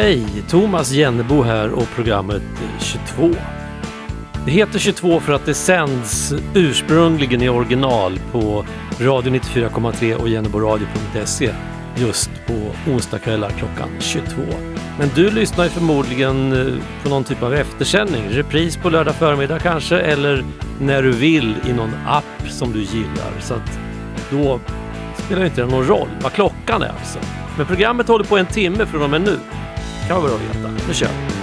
Hej! Thomas Jennebo här och programmet 22. Det heter 22 för att det sänds ursprungligen i original på radio 94,3 och jenneboradio.se just på onsdagskvällar klockan 22. Men du lyssnar ju förmodligen eh, på någon typ av eftersändning, repris på lördag förmiddag kanske eller när du vill i någon app som du gillar. Så att då spelar det inte någon roll vad klockan är alltså. Men programmet håller på en timme från och med nu kan vara bra att veta. Nu kör vi!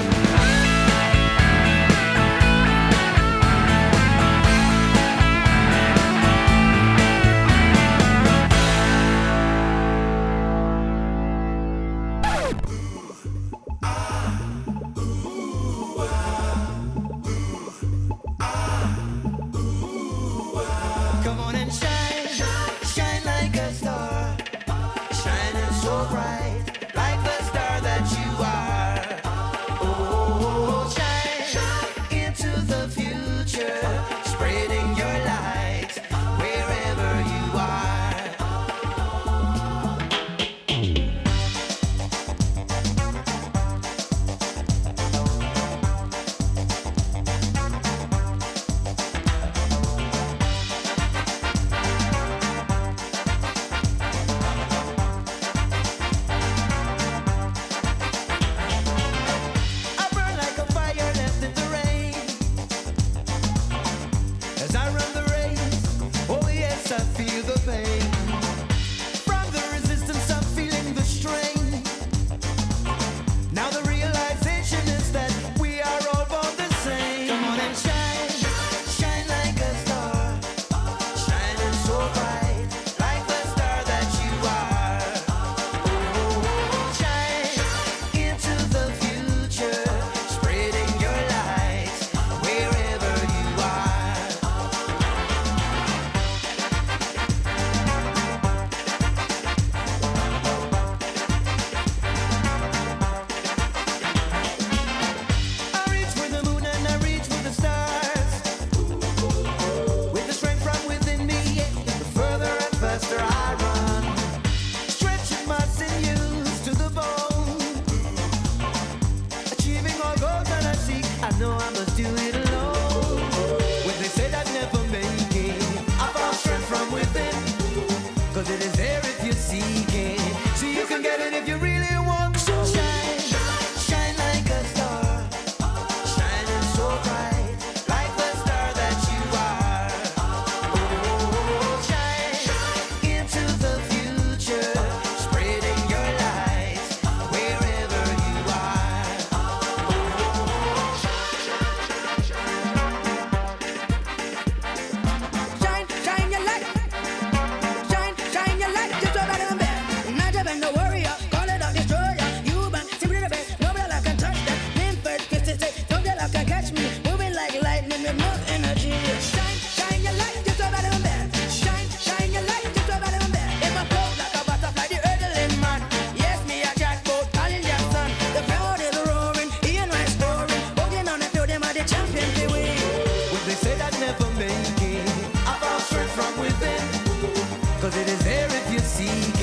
see.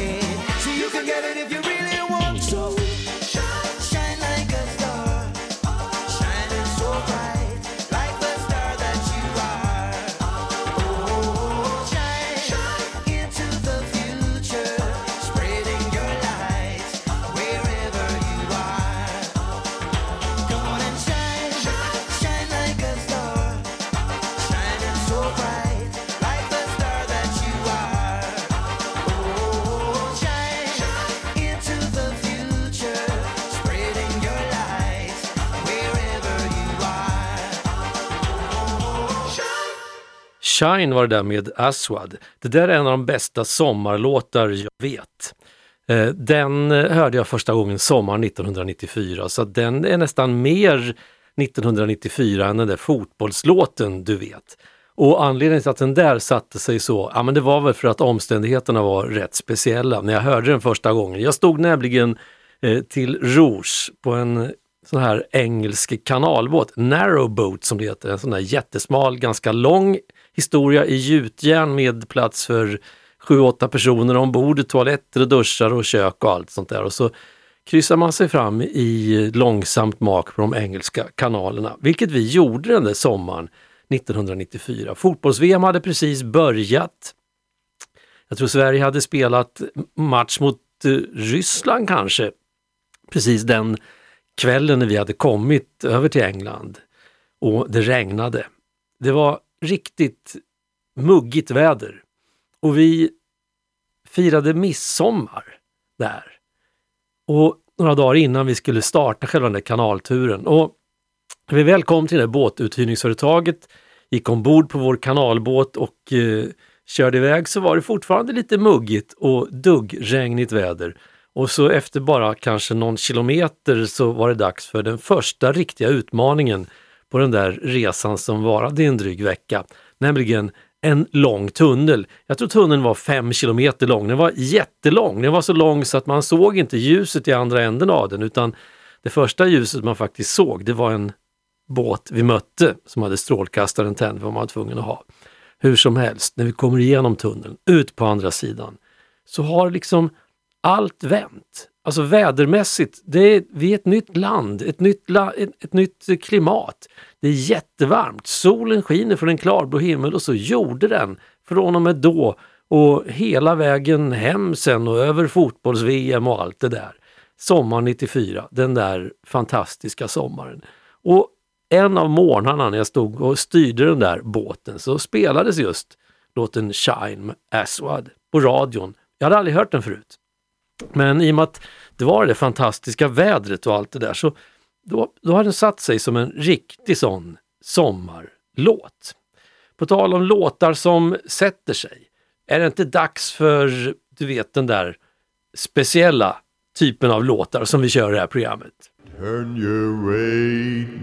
Shine var det där med Aswad. Det där är en av de bästa sommarlåtar jag vet. Eh, den eh, hörde jag första gången sommaren 1994 så den är nästan mer 1994 än den där fotbollslåten du vet. Och anledningen till att den där satte sig så, ja men det var väl för att omständigheterna var rätt speciella när jag hörde den första gången. Jag stod nämligen eh, till Rouge på en sån här engelsk kanalbåt, narrowboat som det heter, en sån där jättesmal, ganska lång historia i gjutjärn med plats för sju, åtta personer ombord, toaletter och duschar och kök och allt sånt där. Och så kryssar man sig fram i långsamt mak på de engelska kanalerna, vilket vi gjorde den där sommaren 1994. Fotbolls-VM hade precis börjat. Jag tror Sverige hade spelat match mot eh, Ryssland kanske, precis den kvällen när vi hade kommit över till England och det regnade. Det var riktigt muggigt väder och vi firade midsommar där. Och några dagar innan vi skulle starta själva den där kanalturen. Och när vi väl kom till det där båtuthyrningsföretaget, gick ombord på vår kanalbåt och eh, körde iväg så var det fortfarande lite muggigt och duggregnigt väder. Och så efter bara kanske någon kilometer så var det dags för den första riktiga utmaningen på den där resan som varade i en dryg vecka, nämligen en lång tunnel. Jag tror tunneln var fem kilometer lång. Den var jättelång. Den var så lång så att man såg inte ljuset i andra änden av den utan det första ljuset man faktiskt såg det var en båt vi mötte som hade strålkastaren tänd, vad man var tvungen att ha. Hur som helst, när vi kommer igenom tunneln, ut på andra sidan, så har liksom allt vänt. Alltså vädermässigt, det är, vi är ett nytt land, ett nytt, la, ett, ett nytt klimat. Det är jättevarmt, solen skiner från en klarblå himmel och så gjorde den från och med då och hela vägen hem sen och över fotbolls-VM och allt det där. Sommar 94, den där fantastiska sommaren. Och en av morgnarna när jag stod och styrde den där båten så spelades just låten Shine med Aswad på radion. Jag hade aldrig hört den förut. Men i och med att det var det fantastiska vädret och allt det där så då, då har den satt sig som en riktig sån sommarlåt. På tal om låtar som sätter sig, är det inte dags för, du vet den där speciella typen av låtar som vi kör i det här programmet? Turn your radio.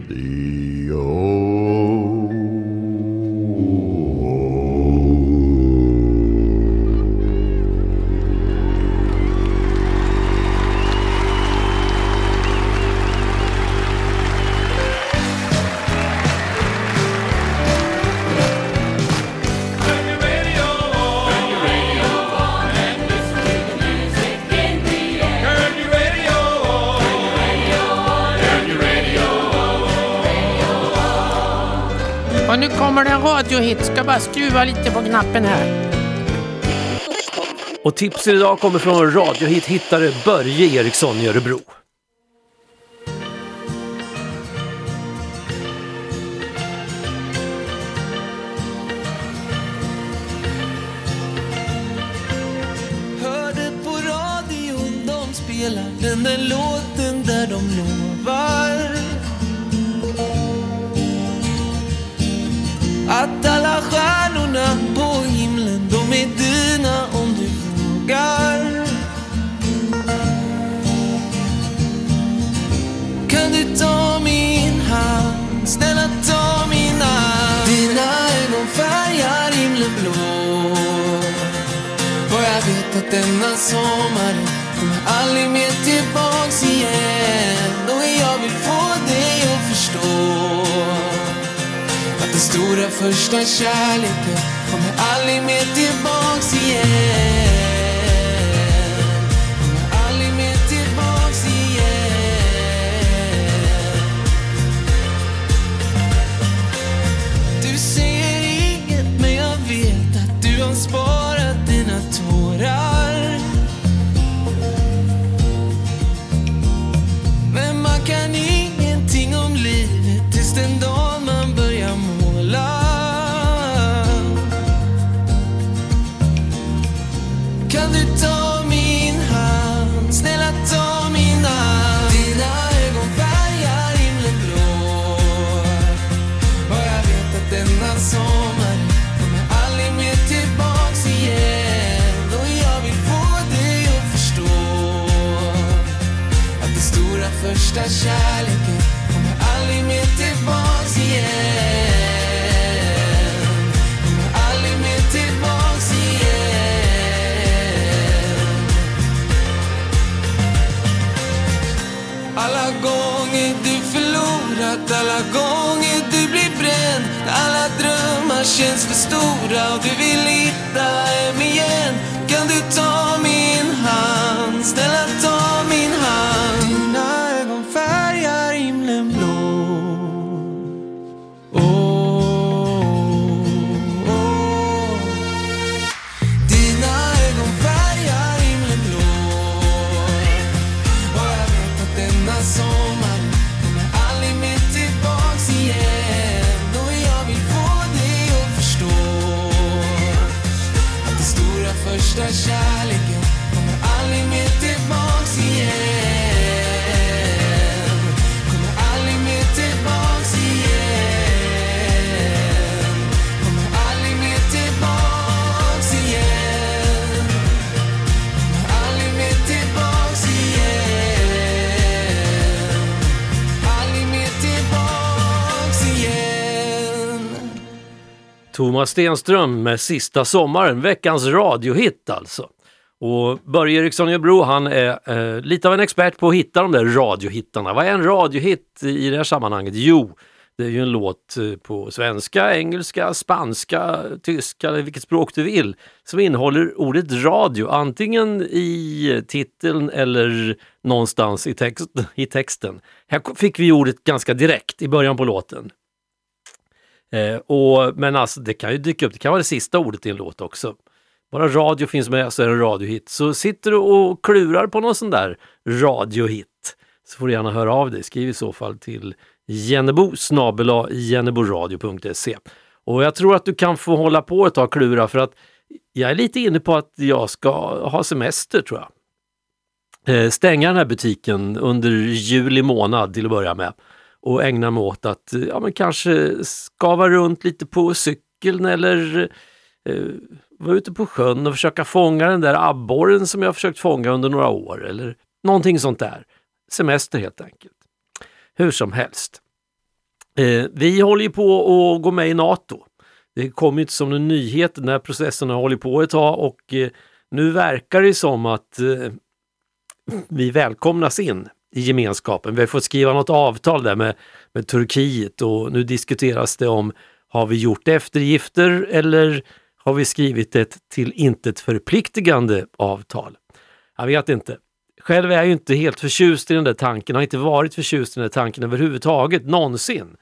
Nu kommer det en radiohit. Ska bara skruva lite på knappen här. Och tipset idag kommer från radiohit-hittare Börje Eriksson i Örebro. Sommaren kommer aldrig mer tillbaks igen. Och jag vill få dig att förstå Att den stora första kärleken kommer aldrig mer tillbaks igen. Kan du ta min hand, snälla ta min hand. Dina ögon färgar himlen blå och jag vet att denna sommar kommer aldrig mer tillbaks igen. Och jag vill få dig att förstå Att den stora första kärlek alla gånger du blir bränd. Alla drömmar känns för stora och du vill hitta hem igen. Kan du ta mig Thomas Stenström med Sista sommaren, veckans radiohit alltså. Och Börje Eriksson i Örebro han är eh, lite av en expert på att hitta de där radiohittarna. Vad är en radiohit i det här sammanhanget? Jo, det är ju en låt eh, på svenska, engelska, spanska, tyska eller vilket språk du vill som innehåller ordet radio antingen i titeln eller någonstans i, text, i texten. Här fick vi ordet ganska direkt i början på låten. Eh, och, men alltså det kan ju dyka upp, det kan vara det sista ordet i en låt också. Bara radio finns med så är det en radiohit. Så sitter du och klurar på någon sån där radiohit så får du gärna höra av dig. Skriv i så fall till jennebo jenneboradio.se. Och jag tror att du kan få hålla på ett tag och klura för att jag är lite inne på att jag ska ha semester tror jag. Eh, stänga den här butiken under juli månad till att börja med och ägna mig åt att ja, men kanske skava runt lite på cykeln eller eh, vara ute på sjön och försöka fånga den där abborren som jag försökt fånga under några år eller någonting sånt där. Semester helt enkelt. Hur som helst. Eh, vi håller ju på att gå med i NATO. Det kom ju inte som en nyhet, den här processen har hållit på ett tag och eh, nu verkar det som att eh, vi välkomnas in i gemenskapen. Vi har fått skriva något avtal där med, med Turkiet och nu diskuteras det om har vi gjort eftergifter eller har vi skrivit ett till intet förpliktigande avtal? Jag vet inte. Själv är jag ju inte helt förtjust i den där tanken, har inte varit förtjust i den där tanken överhuvudtaget någonsin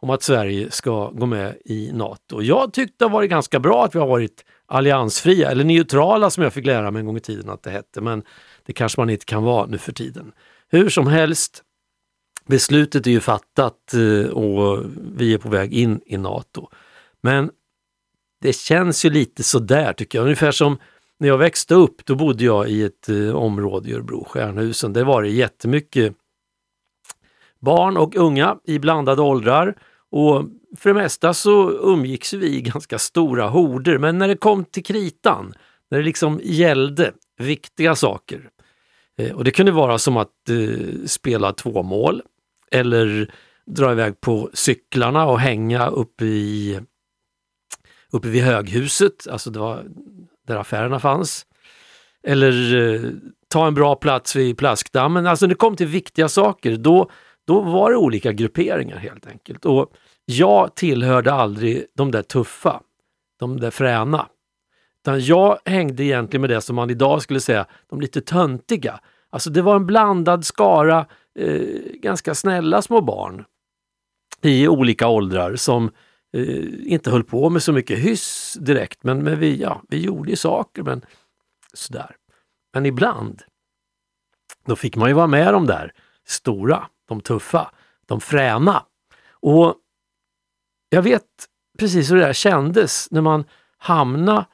om att Sverige ska gå med i NATO. Jag tyckte det har varit ganska bra att vi har varit alliansfria, eller neutrala som jag fick lära mig en gång i tiden att det hette, men det kanske man inte kan vara nu för tiden. Hur som helst, beslutet är ju fattat eh, och vi är på väg in i NATO. Men det känns ju lite sådär tycker jag, ungefär som när jag växte upp, då bodde jag i ett eh, område i Örebro, Stjärnhusen. Där var det jättemycket barn och unga i blandade åldrar och för det mesta så umgicks vi i ganska stora horder. Men när det kom till kritan, när det liksom gällde viktiga saker, eh, och det kunde vara som att eh, spela två mål eller dra iväg på cyklarna och hänga uppe i uppe vid höghuset, alltså det var där affärerna fanns. Eller eh, ta en bra plats vid plaskdammen. Alltså när det kom till viktiga saker, då, då var det olika grupperingar helt enkelt. Och jag tillhörde aldrig de där tuffa, de där fräna. Utan jag hängde egentligen med det som man idag skulle säga, de lite töntiga. Alltså det var en blandad skara eh, ganska snälla små barn i olika åldrar som eh, inte höll på med så mycket hyss direkt, men, men vi, ja, vi gjorde ju saker. Men sådär. Men ibland, då fick man ju vara med de där stora, de tuffa, de fräna. Och jag vet precis hur det där kändes när man hamnade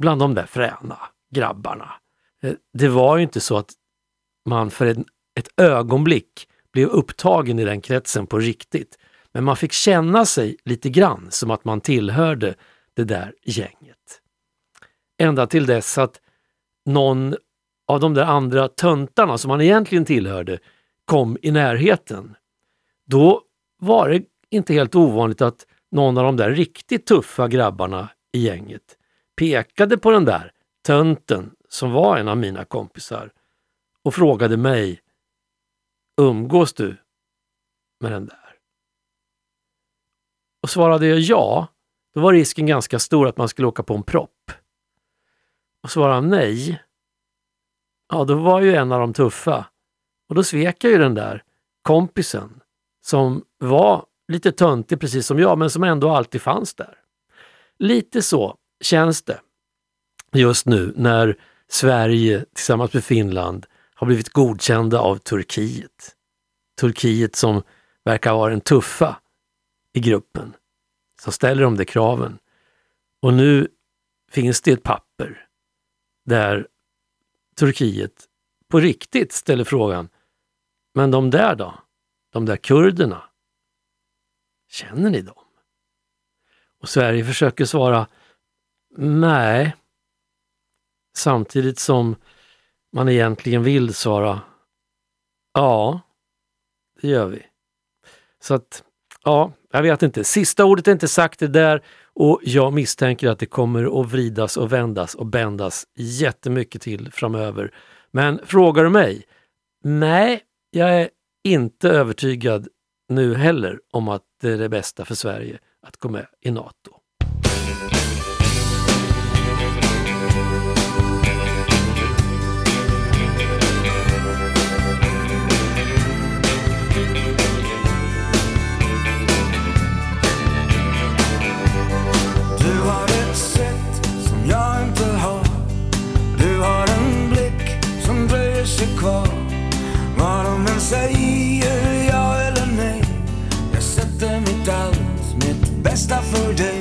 bland de där fräna grabbarna. Eh, det var ju inte så att man för en, ett ögonblick blev upptagen i den kretsen på riktigt. Men man fick känna sig lite grann som att man tillhörde det där gänget. Ända till dess att någon av de där andra töntarna som man egentligen tillhörde kom i närheten. Då var det inte helt ovanligt att någon av de där riktigt tuffa grabbarna i gänget pekade på den där tönten som var en av mina kompisar och frågade mig Umgås du med den där? Och svarade jag ja, då var risken ganska stor att man skulle åka på en propp. Och svarade han nej, ja då var ju en av de tuffa. Och då svek jag ju den där kompisen som var lite töntig precis som jag, men som ändå alltid fanns där. Lite så känns det just nu när Sverige tillsammans med Finland har blivit godkända av Turkiet. Turkiet som verkar vara den tuffa i gruppen som ställer de där kraven. Och nu finns det ett papper där Turkiet på riktigt ställer frågan, men de där då? De där kurderna? Känner ni dem? Och Sverige försöker svara nej. Samtidigt som man egentligen vill svara ja, det gör vi. Så att ja, jag vet inte. Sista ordet är inte sagt det där och jag misstänker att det kommer att vridas och vändas och bändas jättemycket till framöver. Men frågar du mig? Nej, jag är inte övertygad nu heller om att det är det bästa för Sverige att gå med i NATO. Mitt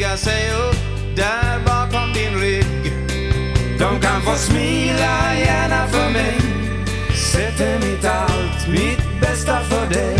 smyga sig upp. Där bakom din rygg. De kan få smila gärna för mig. Sätter mitt allt, mitt bästa för dig.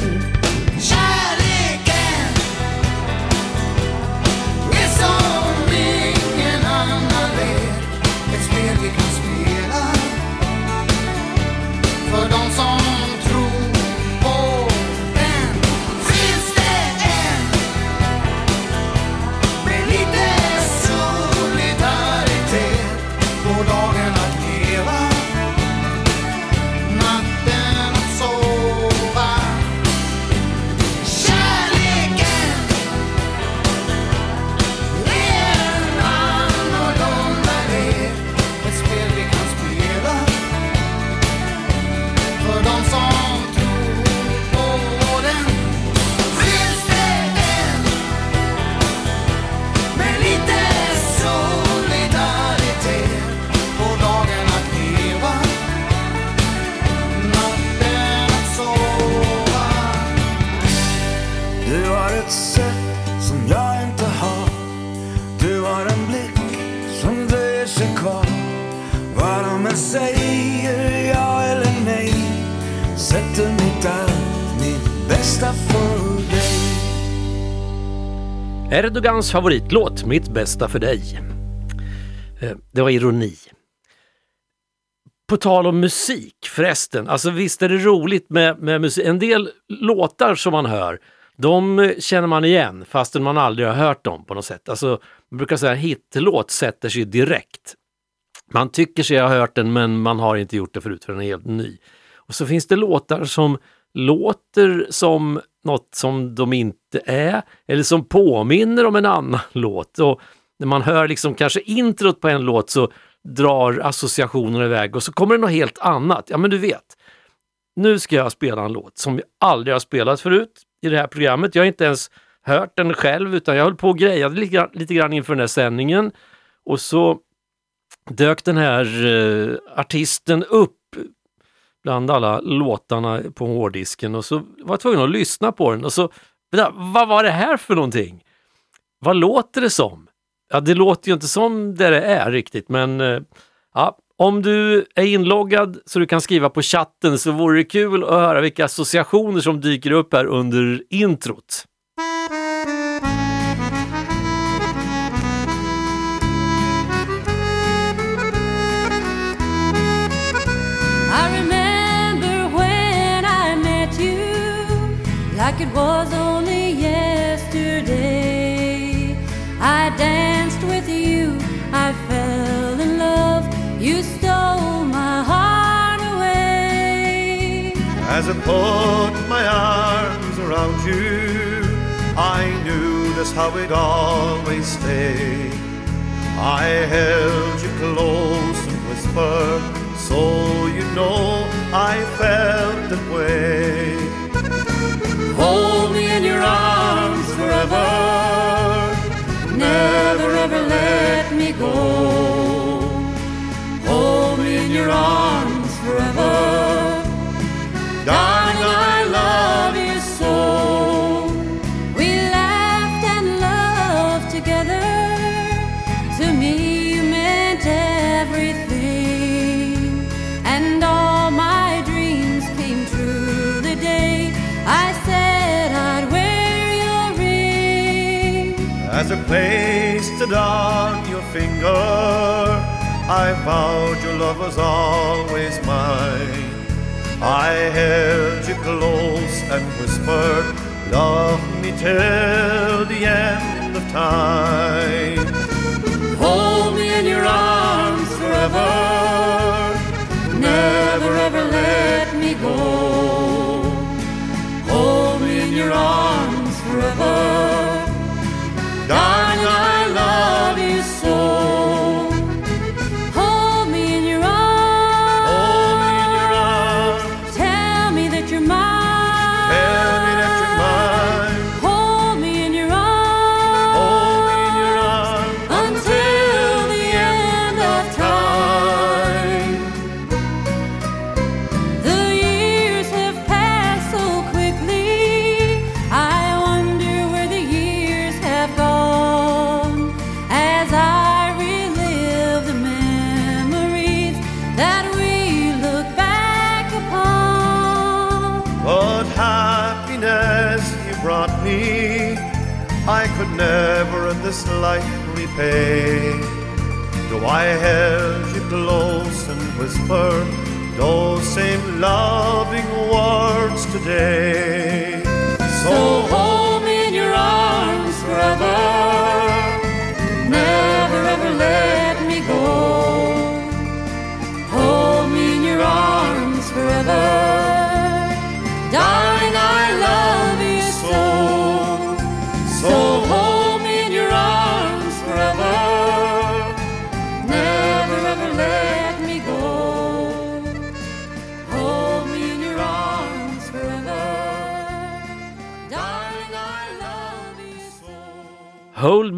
Erdogans favoritlåt Mitt bästa för dig. Eh, det var ironi. På tal om musik förresten, alltså visst är det roligt med, med musik. En del låtar som man hör, de känner man igen fastän man aldrig har hört dem på något sätt. Alltså, man brukar säga att hitlåt sätter sig direkt. Man tycker sig ha hört den men man har inte gjort det förut för den är helt ny. Och så finns det låtar som låter som något som de inte är eller som påminner om en annan låt. Och när man hör liksom kanske introt på en låt så drar associationerna iväg och så kommer det något helt annat. Ja men du vet, nu ska jag spela en låt som vi aldrig har spelat förut i det här programmet. Jag har inte ens hört den själv utan jag höll på och grejade lite, grann- lite grann inför den här sändningen. Och så dök den här eh, artisten upp bland alla låtarna på hårddisken och så var jag tvungen att lyssna på den och så, vad var det här för någonting? Vad låter det som? Ja, det låter ju inte som det det är riktigt, men eh, ja, om du är inloggad så du kan skriva på chatten så vore det kul att höra vilka associationer som dyker upp här under introt. Like it was only yesterday. I danced with you, I fell in love, you stole my heart away. As I put my arms around you, I knew that's how it always stay. I held you close and whispered, so you know I felt that way. Hold me in your arms forever, never ever let me go. Placed it on your finger, I vowed your love was always mine. I held you close and whispered, Love me till the end of time. Hold me in your arms forever, never ever let me go. Hold me in your arms I held you close and whispered those same loving words today. So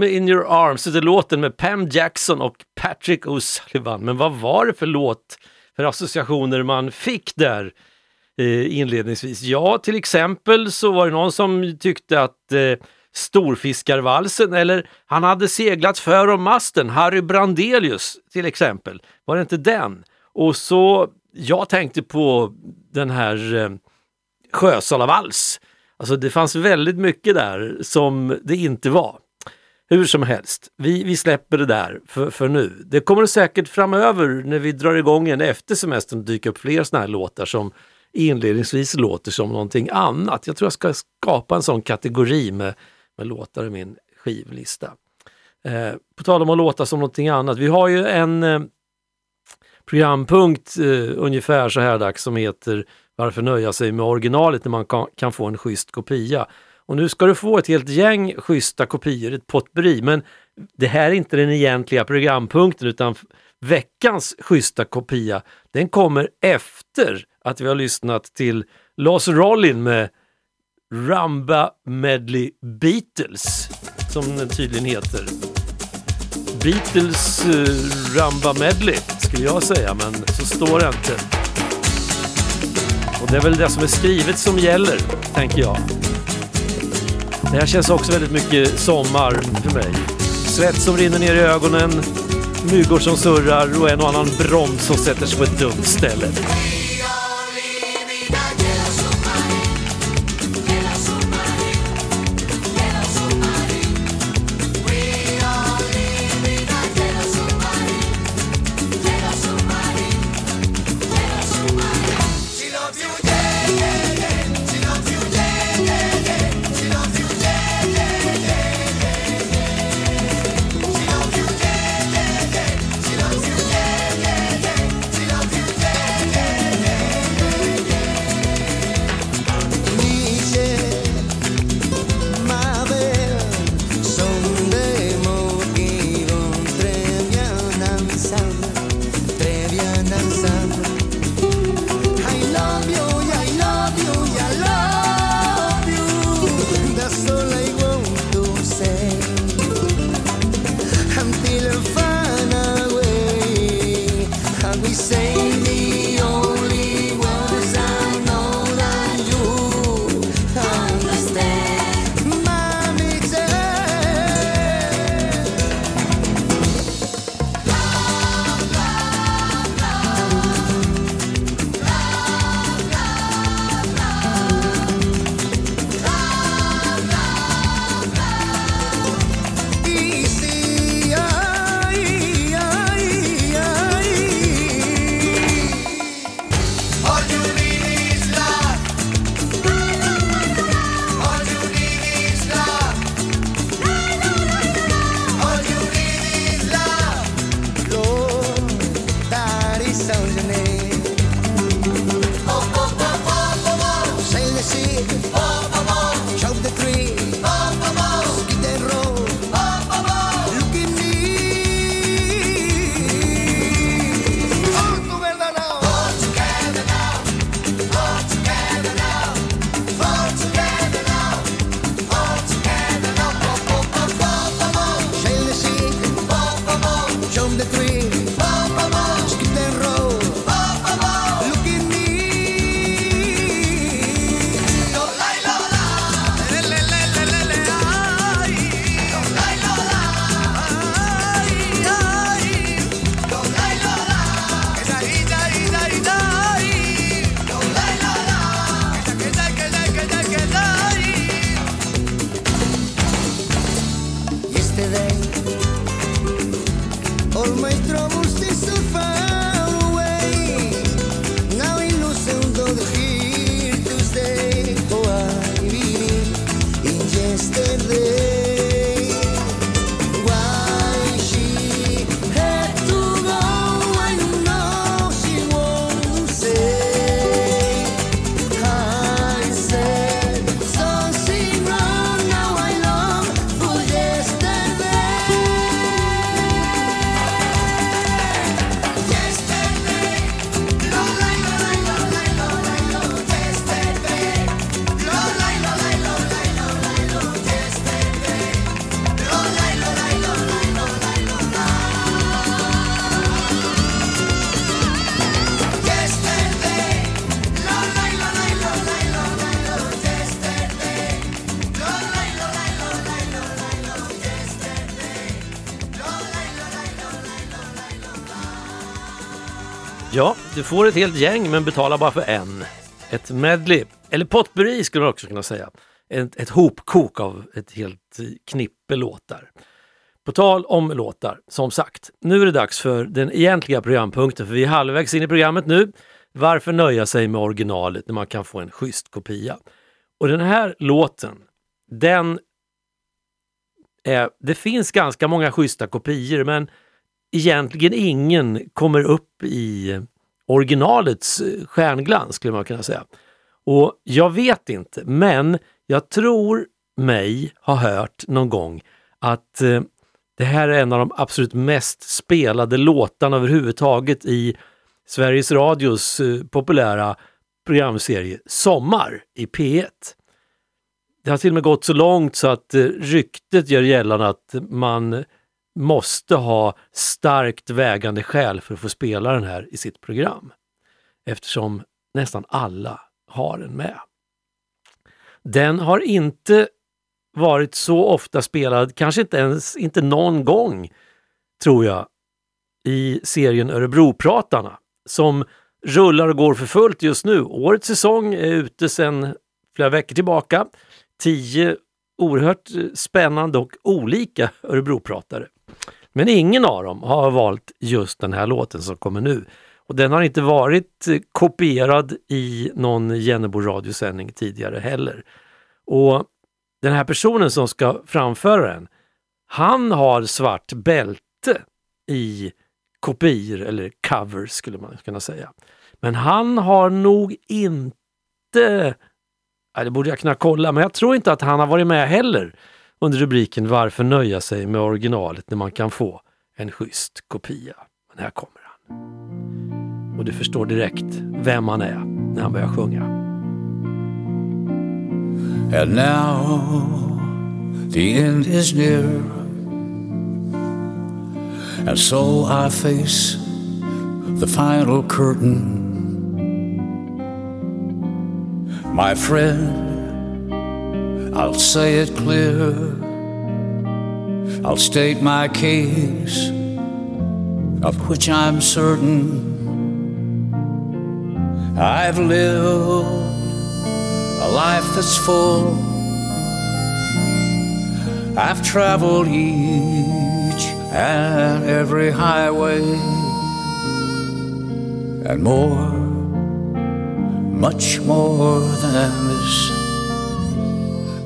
med in your arms, det är låten med Pam Jackson och Patrick O'Sullivan. Men vad var det för låt, för associationer man fick där eh, inledningsvis? Ja, till exempel så var det någon som tyckte att eh, Storfiskarvalsen, eller han hade seglat för om masten, Harry Brandelius till exempel. Var det inte den? Och så, jag tänkte på den här eh, Sjösalavals. Alltså det fanns väldigt mycket där som det inte var. Hur som helst, vi, vi släpper det där för, för nu. Det kommer säkert framöver när vi drar igång igen efter semestern dyka upp fler sådana här låtar som inledningsvis låter som någonting annat. Jag tror jag ska skapa en sån kategori med, med låtar i min skivlista. Eh, på tal om att låta som någonting annat, vi har ju en eh, programpunkt eh, ungefär så här dags som heter Varför nöja sig med originalet när man kan, kan få en schysst kopia? Och nu ska du få ett helt gäng schyssta kopior, ett potpurri, men det här är inte den egentliga programpunkten utan veckans schyssta kopia, den kommer efter att vi har lyssnat till Lars Rollin med Rumba Medley Beatles, som den tydligen heter. Beatles eh, uh, Rumba Medley skulle jag säga, men så står det inte. Och det är väl det som är skrivet som gäller, tänker jag. Det här känns också väldigt mycket sommar för mig. Svett som rinner ner i ögonen, myggor som surrar och en och annan broms som sätter sig på ett dumt ställe. Ja, du får ett helt gäng men betalar bara för en. Ett medley, eller potpurri skulle man också kunna säga. Ett, ett hopkok av ett helt knippe låtar. På tal om låtar, som sagt, nu är det dags för den egentliga programpunkten för vi är halvvägs in i programmet nu. Varför nöja sig med originalet när man kan få en schysst kopia? Och den här låten, den är, det finns ganska många schyssta kopior men egentligen ingen kommer upp i originalets eh, stjärnglans skulle man kunna säga. Och jag vet inte, men jag tror mig ha hört någon gång att eh, Det här är en av de absolut mest spelade låtarna överhuvudtaget i Sveriges Radios eh, populära programserie Sommar i P1. Det har till och med gått så långt så att eh, ryktet gör gällande att man måste ha starkt vägande skäl för att få spela den här i sitt program. Eftersom nästan alla har den med. Den har inte varit så ofta spelad, kanske inte ens inte någon gång, tror jag, i serien Örebropratarna som rullar och går för fullt just nu. Årets säsong är ute sedan flera veckor tillbaka. Tio oerhört spännande och olika Örebropratare. Men ingen av dem har valt just den här låten som kommer nu. Och den har inte varit kopierad i någon Jennebo radiosändning tidigare heller. Och den här personen som ska framföra den, han har svart bälte i kopior eller covers skulle man kunna säga. Men han har nog inte, det borde jag kunna kolla, men jag tror inte att han har varit med heller under rubriken Varför nöja sig med originalet när man kan få en schysst kopia. Men här kommer han. Och du förstår direkt vem han är när han börjar sjunga. And now the end is near. And so I face the final curtain. My friend, I'll say it clear. I'll state my case, of which I'm certain. I've lived a life that's full. I've traveled each and every highway and more, much more than this.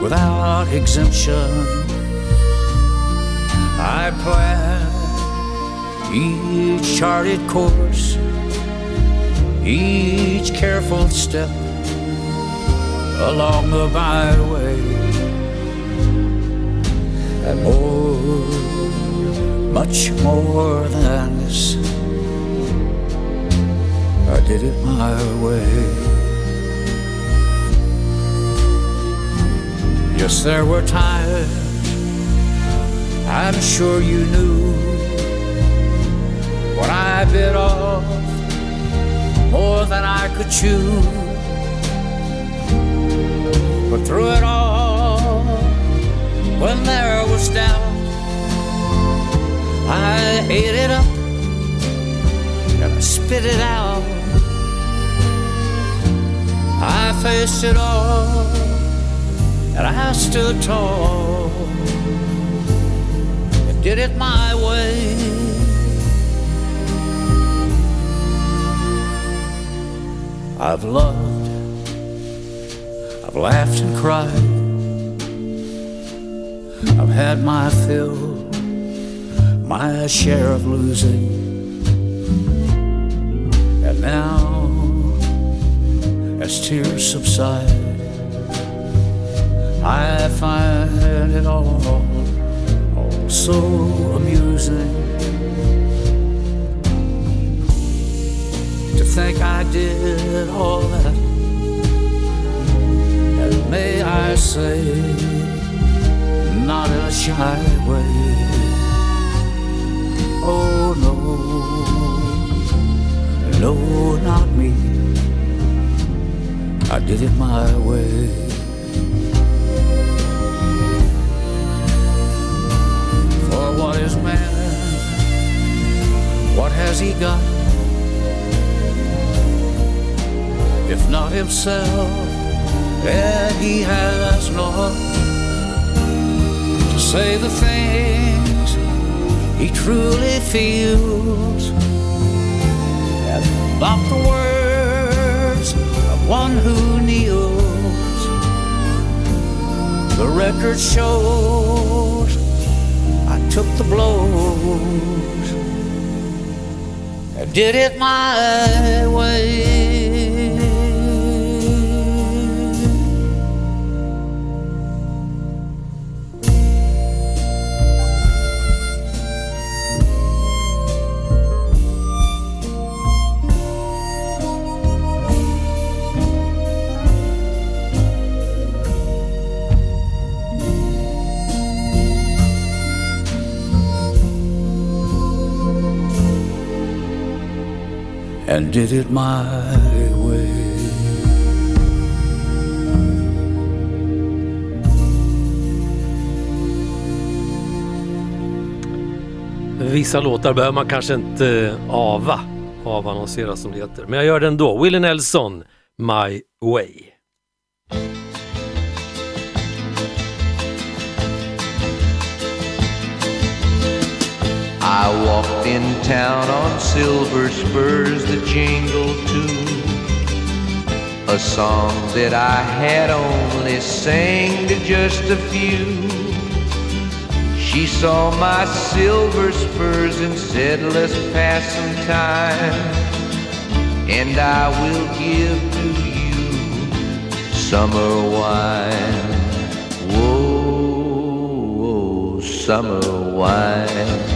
without exemption. I planned each charted course, each careful step along the byway and more, much more than this. I did it my way. Yes, there were times I'm sure you knew when I bit off more than I could chew. But through it all, when there was doubt, I ate it up and I spit it out. I faced it all and I stood tall and did it my way. I've loved I've laughed and cried. I've had my fill, my share of losing. And now, as tears subside, I find it all, all so amusing to think I did all that and may I say, not in a shy way. Oh no, no, not me. I did it my way. Has he got? If not himself, then he has not to say the things he truly feels. About the words of one who kneels. The record shows I took the blows. Did it my way. And did it my way. Vissa låtar behöver man kanske inte ava, avannonsera som det heter. Men jag gör det ändå. Willie Nelson, My Way. I walked in town on silver spurs that jingle too. A song that I had only sang to just a few. She saw my silver spurs and said, Let's pass some time. And I will give to you summer wine. Whoa, whoa summer wine.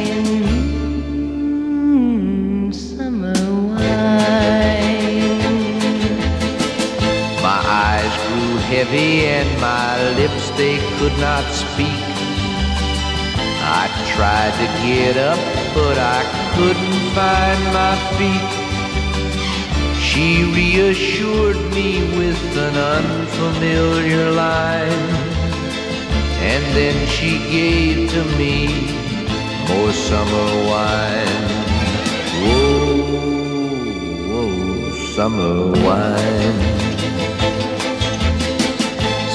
Heavy and my lips they could not speak. I tried to get up, but I couldn't find my feet. She reassured me with an unfamiliar line, and then she gave to me more summer wine. Whoa, whoa, summer wine.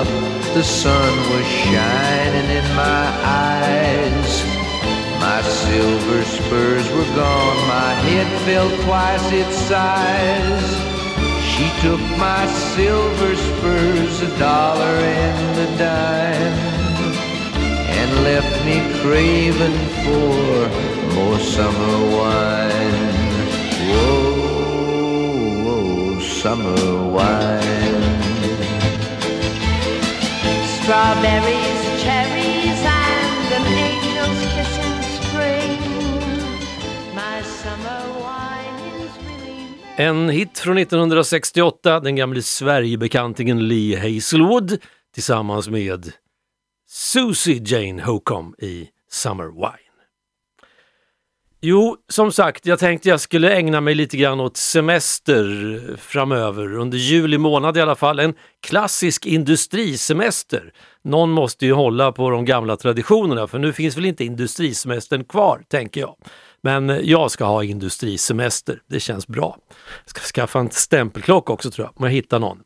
Up, the sun was shining in my eyes. My silver spurs were gone, my head felt twice its size. She took my silver spurs, a dollar and a dime, and left me craving for more summer wine. Whoa, whoa, summer wine. Strawberries, cherries, and an angel's kiss in spring. My summer wine is really En hit från 1968, den gamle Sverigebekantingen Lee Hazelwood tillsammans med Susie Jane Hocum i Summer Wine. Jo, som sagt, jag tänkte jag skulle ägna mig lite grann åt semester framöver, under juli månad i alla fall. En klassisk industrisemester. Någon måste ju hålla på de gamla traditionerna, för nu finns väl inte industrisemestern kvar, tänker jag. Men jag ska ha industrisemester, det känns bra. Jag ska skaffa en stämpelklocka också tror jag, om jag hittar någon.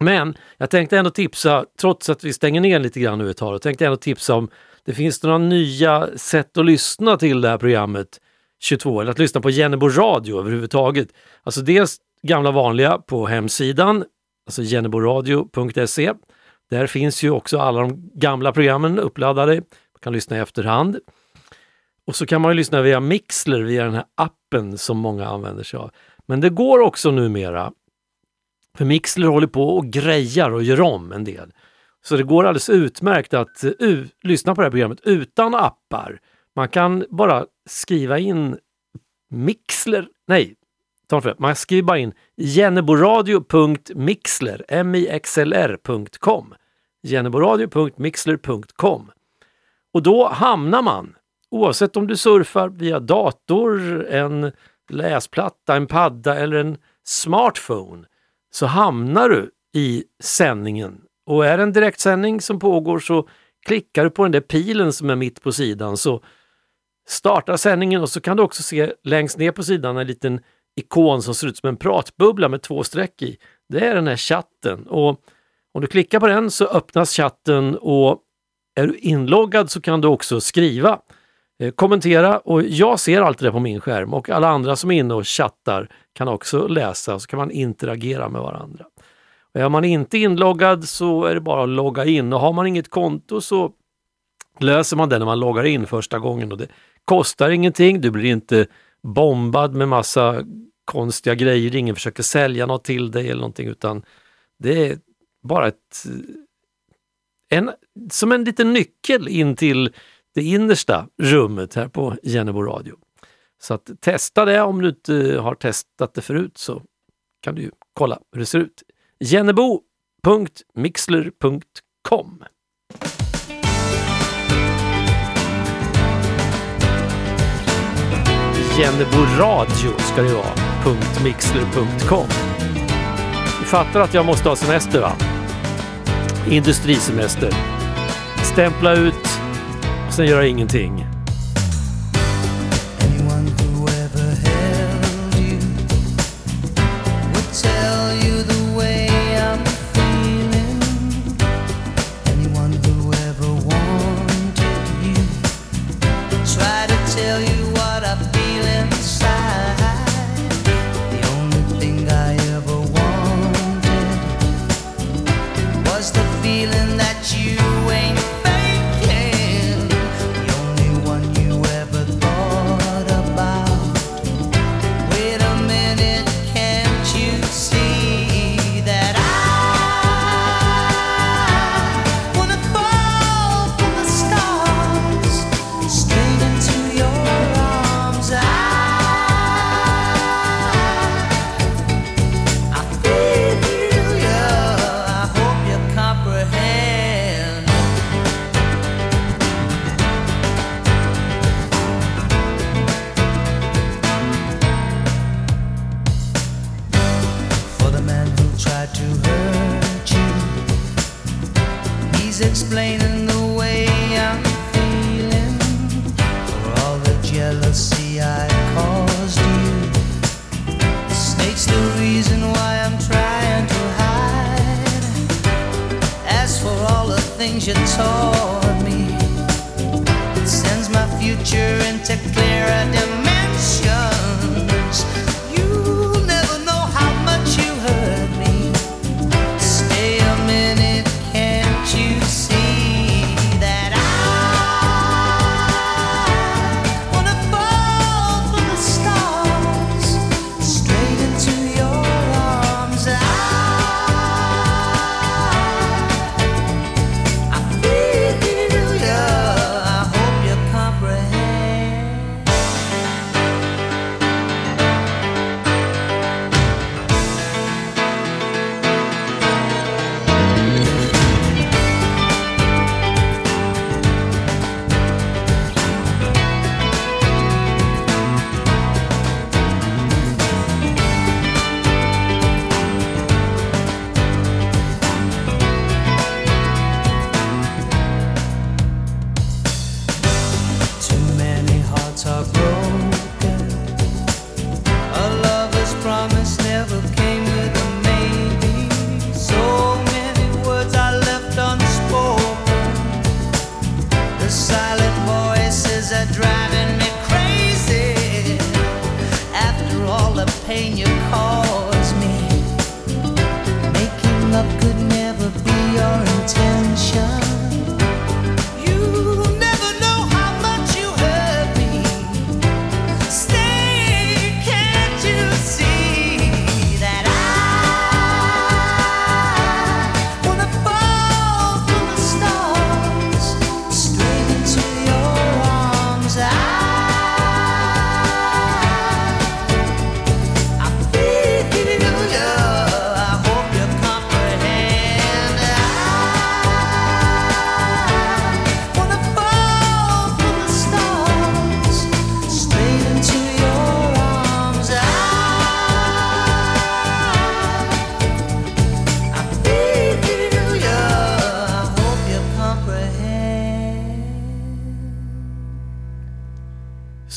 Men jag tänkte ändå tipsa, trots att vi stänger ner lite grann nu ett tag, jag tänkte ändå tipsa om det finns några nya sätt att lyssna till det här programmet 22, eller att lyssna på Jennebo radio överhuvudtaget. Alltså dels gamla vanliga på hemsidan, alltså jenneboradio.se. Där finns ju också alla de gamla programmen uppladdade kan lyssna i efterhand. Och så kan man ju lyssna via Mixler, via den här appen som många använder sig av. Men det går också numera, för Mixler håller på och grejar och gör om en del. Så det går alldeles utmärkt att uh, lyssna på det här programmet utan appar. Man kan bara skriva in Mixler, nej, ta man skriver bara in jenneboradio.mixler, jenneboradio.mixler.com och då hamnar man, oavsett om du surfar via dator, en läsplatta, en padda eller en smartphone, så hamnar du i sändningen. Och är det en direktsändning som pågår så klickar du på den där pilen som är mitt på sidan så startar sändningen och så kan du också se längst ner på sidan en liten ikon som ser ut som en pratbubbla med två streck i. Det är den här chatten och om du klickar på den så öppnas chatten och är du inloggad så kan du också skriva, eh, kommentera och jag ser alltid det på min skärm och alla andra som är inne och chattar kan också läsa och så kan man interagera med varandra. Men är man inte inloggad så är det bara att logga in och har man inget konto så löser man det när man loggar in första gången och det kostar ingenting. Du blir inte bombad med massa konstiga grejer. Ingen försöker sälja något till dig eller någonting utan det är bara ett en, som en liten nyckel in till det innersta rummet här på Genebo radio. Så att testa det om du inte har testat det förut så kan du ju kolla hur det ser ut jennebo.mixler.com Jenneboradio ska det vara. .mixler.com Du fattar att jag måste ha semester va? Industrisemester. Stämpla ut och sen göra ingenting. Anyone who ever held you would tell you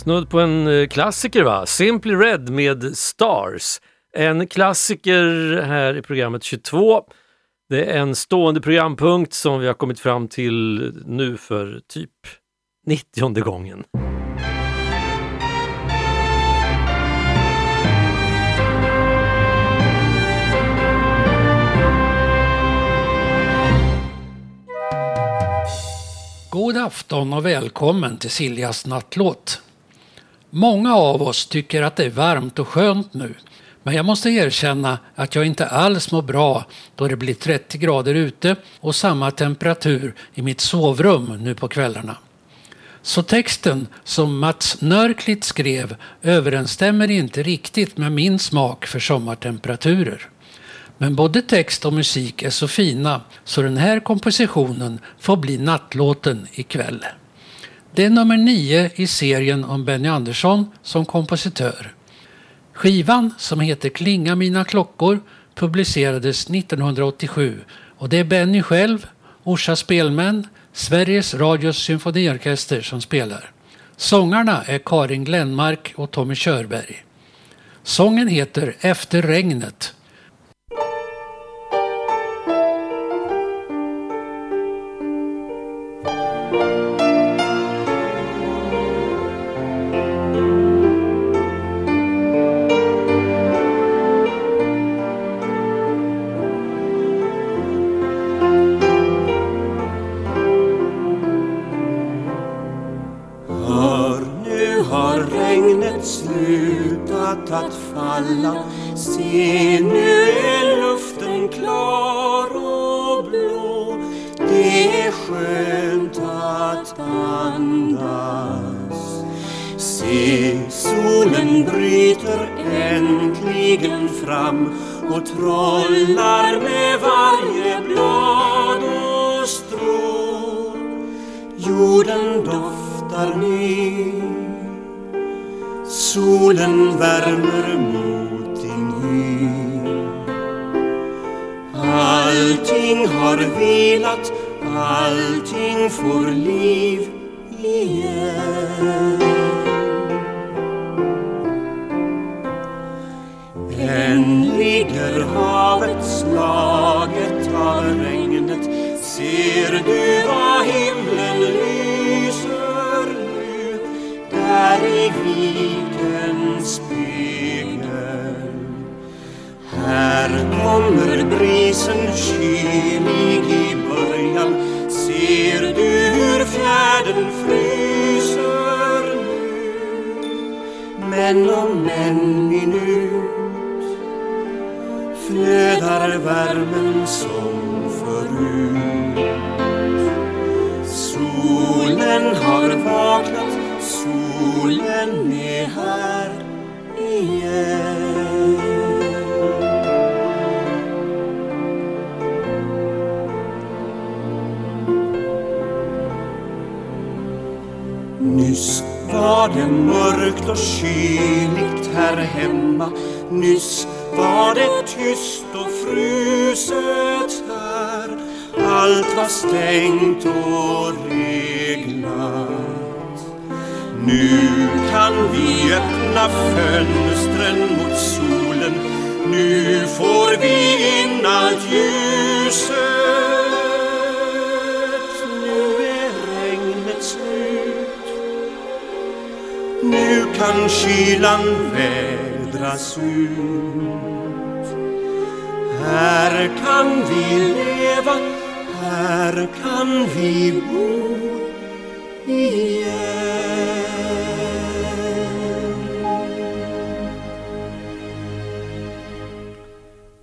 Snudd på en eh, klassiker va? Simply Red med Stars. En klassiker här i programmet 22. Det är en stående programpunkt som vi har kommit fram till nu för typ 90 gången. God afton och välkommen till Siljas nattlåt. Många av oss tycker att det är varmt och skönt nu. Men jag måste erkänna att jag inte alls mår bra då det blir 30 grader ute och samma temperatur i mitt sovrum nu på kvällarna. Så texten som Mats Nörklit skrev överensstämmer inte riktigt med min smak för sommartemperaturer. Men både text och musik är så fina så den här kompositionen får bli nattlåten ikväll. Det är nummer nio i serien om Benny Andersson som kompositör. Skivan, som heter Klinga mina klockor, publicerades 1987 och det är Benny själv, Orsa Spelmän, Sveriges Radios symfoniorkester som spelar. Sångarna är Karin Glenmark och Tommy Körberg. Sången heter Efter regnet slutat att falla. Se, nu är luften klar och blå. Det är skönt att andas. Se, solen bryter äntligen fram och trollar med varje blad och strå. Jorden doftar ner Solen värmer mot din hy. Allting har vilat, allting får liv igen. Än ligger havet slaget av regnet. Ser du vad himlen lyser nu? Där i vikens Här kommer brisen kylig i början Ser du hur fjärden fryser nu Men om en minut flödar värmen som förut. Solen har vaknat, solen är här igen. Var det mörkt och kyligt här hemma. Nyss var det tyst och fruset här. Allt var stängt och reglat. Nu kan vi öppna fönstren mot solen. Nu får vi in allt ljuset. Kan kylan vädras ut Här kan vi leva, här kan vi bo igen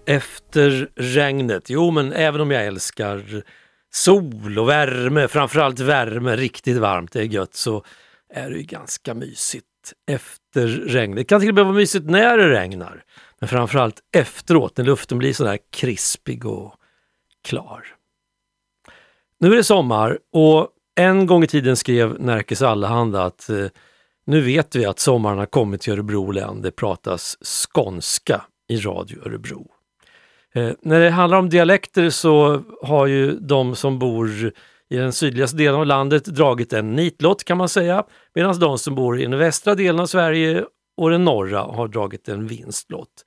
Efter regnet. Jo, men även om jag älskar sol och värme, framförallt värme, riktigt varmt, det är gött, så är det ju ganska mysigt efter regnet. Det kan till och med vara mysigt när det regnar, men framförallt efteråt när luften blir sådär krispig och klar. Nu är det sommar och en gång i tiden skrev Närkes Allehanda att eh, nu vet vi att sommaren har kommit till Örebro län. Det pratas skånska i Radio Örebro. Eh, när det handlar om dialekter så har ju de som bor i den sydligaste delen av landet dragit en nitlott kan man säga, medan de som bor i den västra delen av Sverige och den norra har dragit en vinstlott.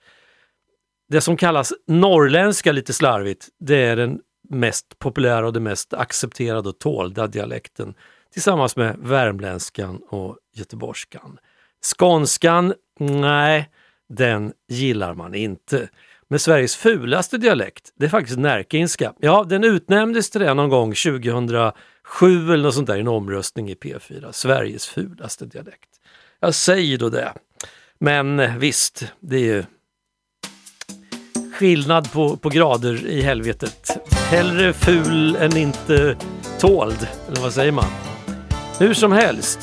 Det som kallas norrländska lite slarvigt, det är den mest populära och den mest accepterade och tålda dialekten tillsammans med värmländskan och göteborgskan. Skånskan, nej, den gillar man inte. Men Sveriges fulaste dialekt, det är faktiskt närkinska. Ja, den utnämndes till det någon gång 2007 eller något sånt där i en omröstning i P4. Sveriges fulaste dialekt. Jag säger då det. Men eh, visst, det är ju skillnad på, på grader i helvetet. Hellre ful än inte tåld, eller vad säger man? Hur som helst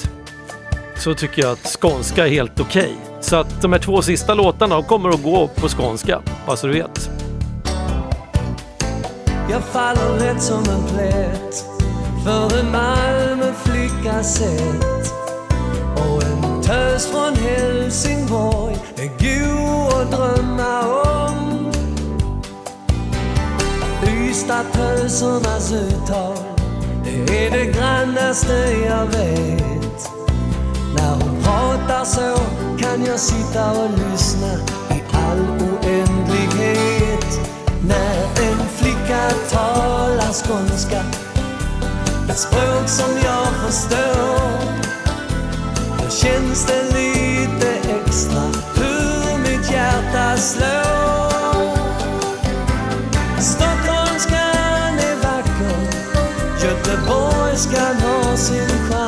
så tycker jag att skånska är helt okej. Så att de här två sista låtarna de kommer att gå på skånska, bara så du vet. Jag faller lätt som en plätt för en Malmöflickas sätt och en tös från Helsingborg är god att drömma om. Ystadtösernas uttal, det är det grannaste jag vet. När hon pratar så kan jag sitta och lyssna i all oändlighet. När en flicka talar skånska, ett språk som jag förstår, då känns det lite extra hur mitt hjärta slår. Stockholmskan är vacker, göteborgskan har sin charm.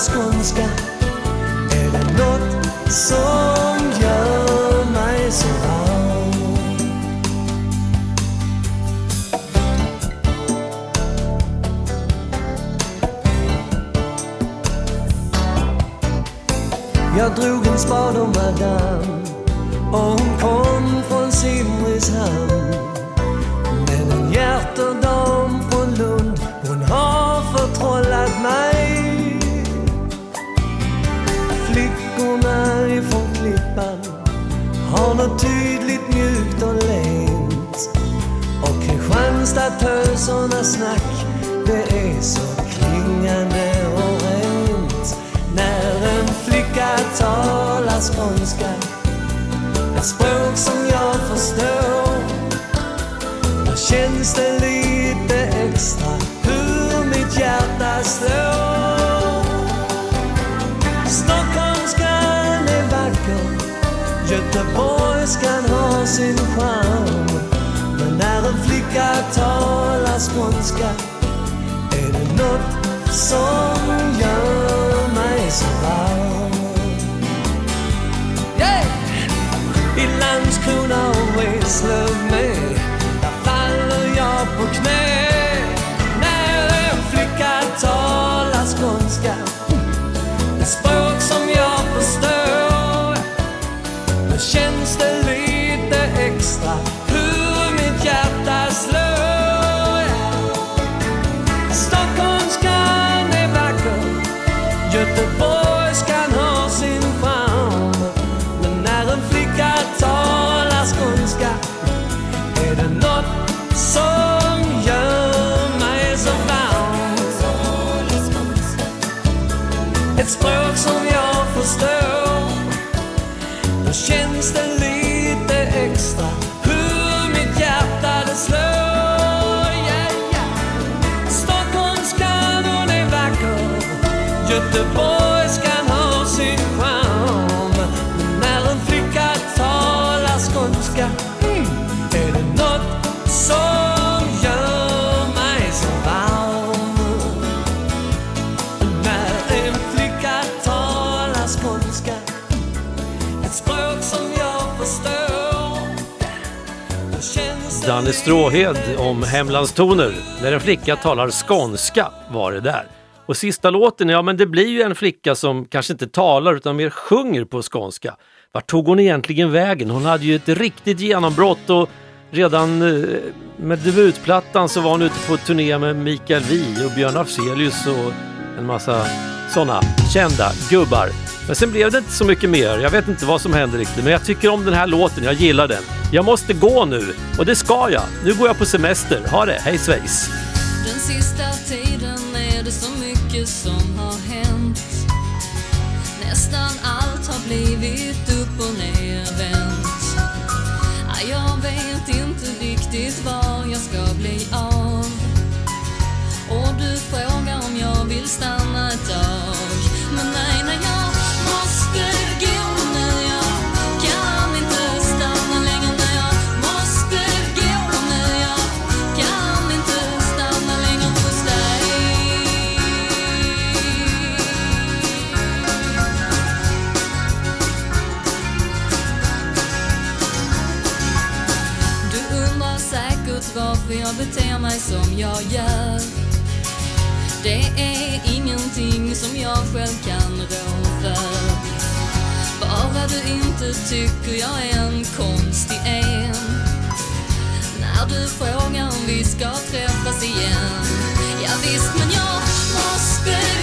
Skånska är det något som gör mig så varm. Jag drog en spad om madame och hon kom från Simrishamn. Men en hjärterdam från Lund, hon har förtrollat mig. Något tydligt mjukt och lent. Och Kristianstadtösernas snack, det är så klingande och rent. När en flicka talar skånska, ett språk som jag förstår, då känns det Göteborgskan har sin charm. Men när en flicka talar skånska är det något som gör mig så varm. Yeah! I Landskrona och Eslöv med, där faller jag på knä. När en flicka talar skånska, Ett språk som jag förstår. Då känns det lite Sin charm. Men när en flicka talar skånska mm, är det som gör mig så varm. När en flicka talar skånska ett språk som jag förstår Danne Stråhed om hemlandstoner. När en flicka talar skånska var det där. Och sista låten, ja men det blir ju en flicka som kanske inte talar utan mer sjunger på skånska. Vart tog hon egentligen vägen? Hon hade ju ett riktigt genombrott och redan eh, med debutplattan så var hon ute på turné med Mikael Wiehe och Björn Afzelius och en massa sådana kända gubbar. Men sen blev det inte så mycket mer. Jag vet inte vad som hände riktigt, men jag tycker om den här låten. Jag gillar den. Jag måste gå nu och det ska jag. Nu går jag på semester. Ha det. Hej svejs! mycket som har hänt. Nästan allt har blivit upp och nervänt. Jag vet inte riktigt var jag ska bli av. Och du frågar om jag vill stanna ett tag varför jag beter mig som jag gör. Det är ingenting som jag själv kan rå för. Bara du inte tycker jag är en konstig en. När du frågar om vi ska träffas igen. Ja, visst, men jag måste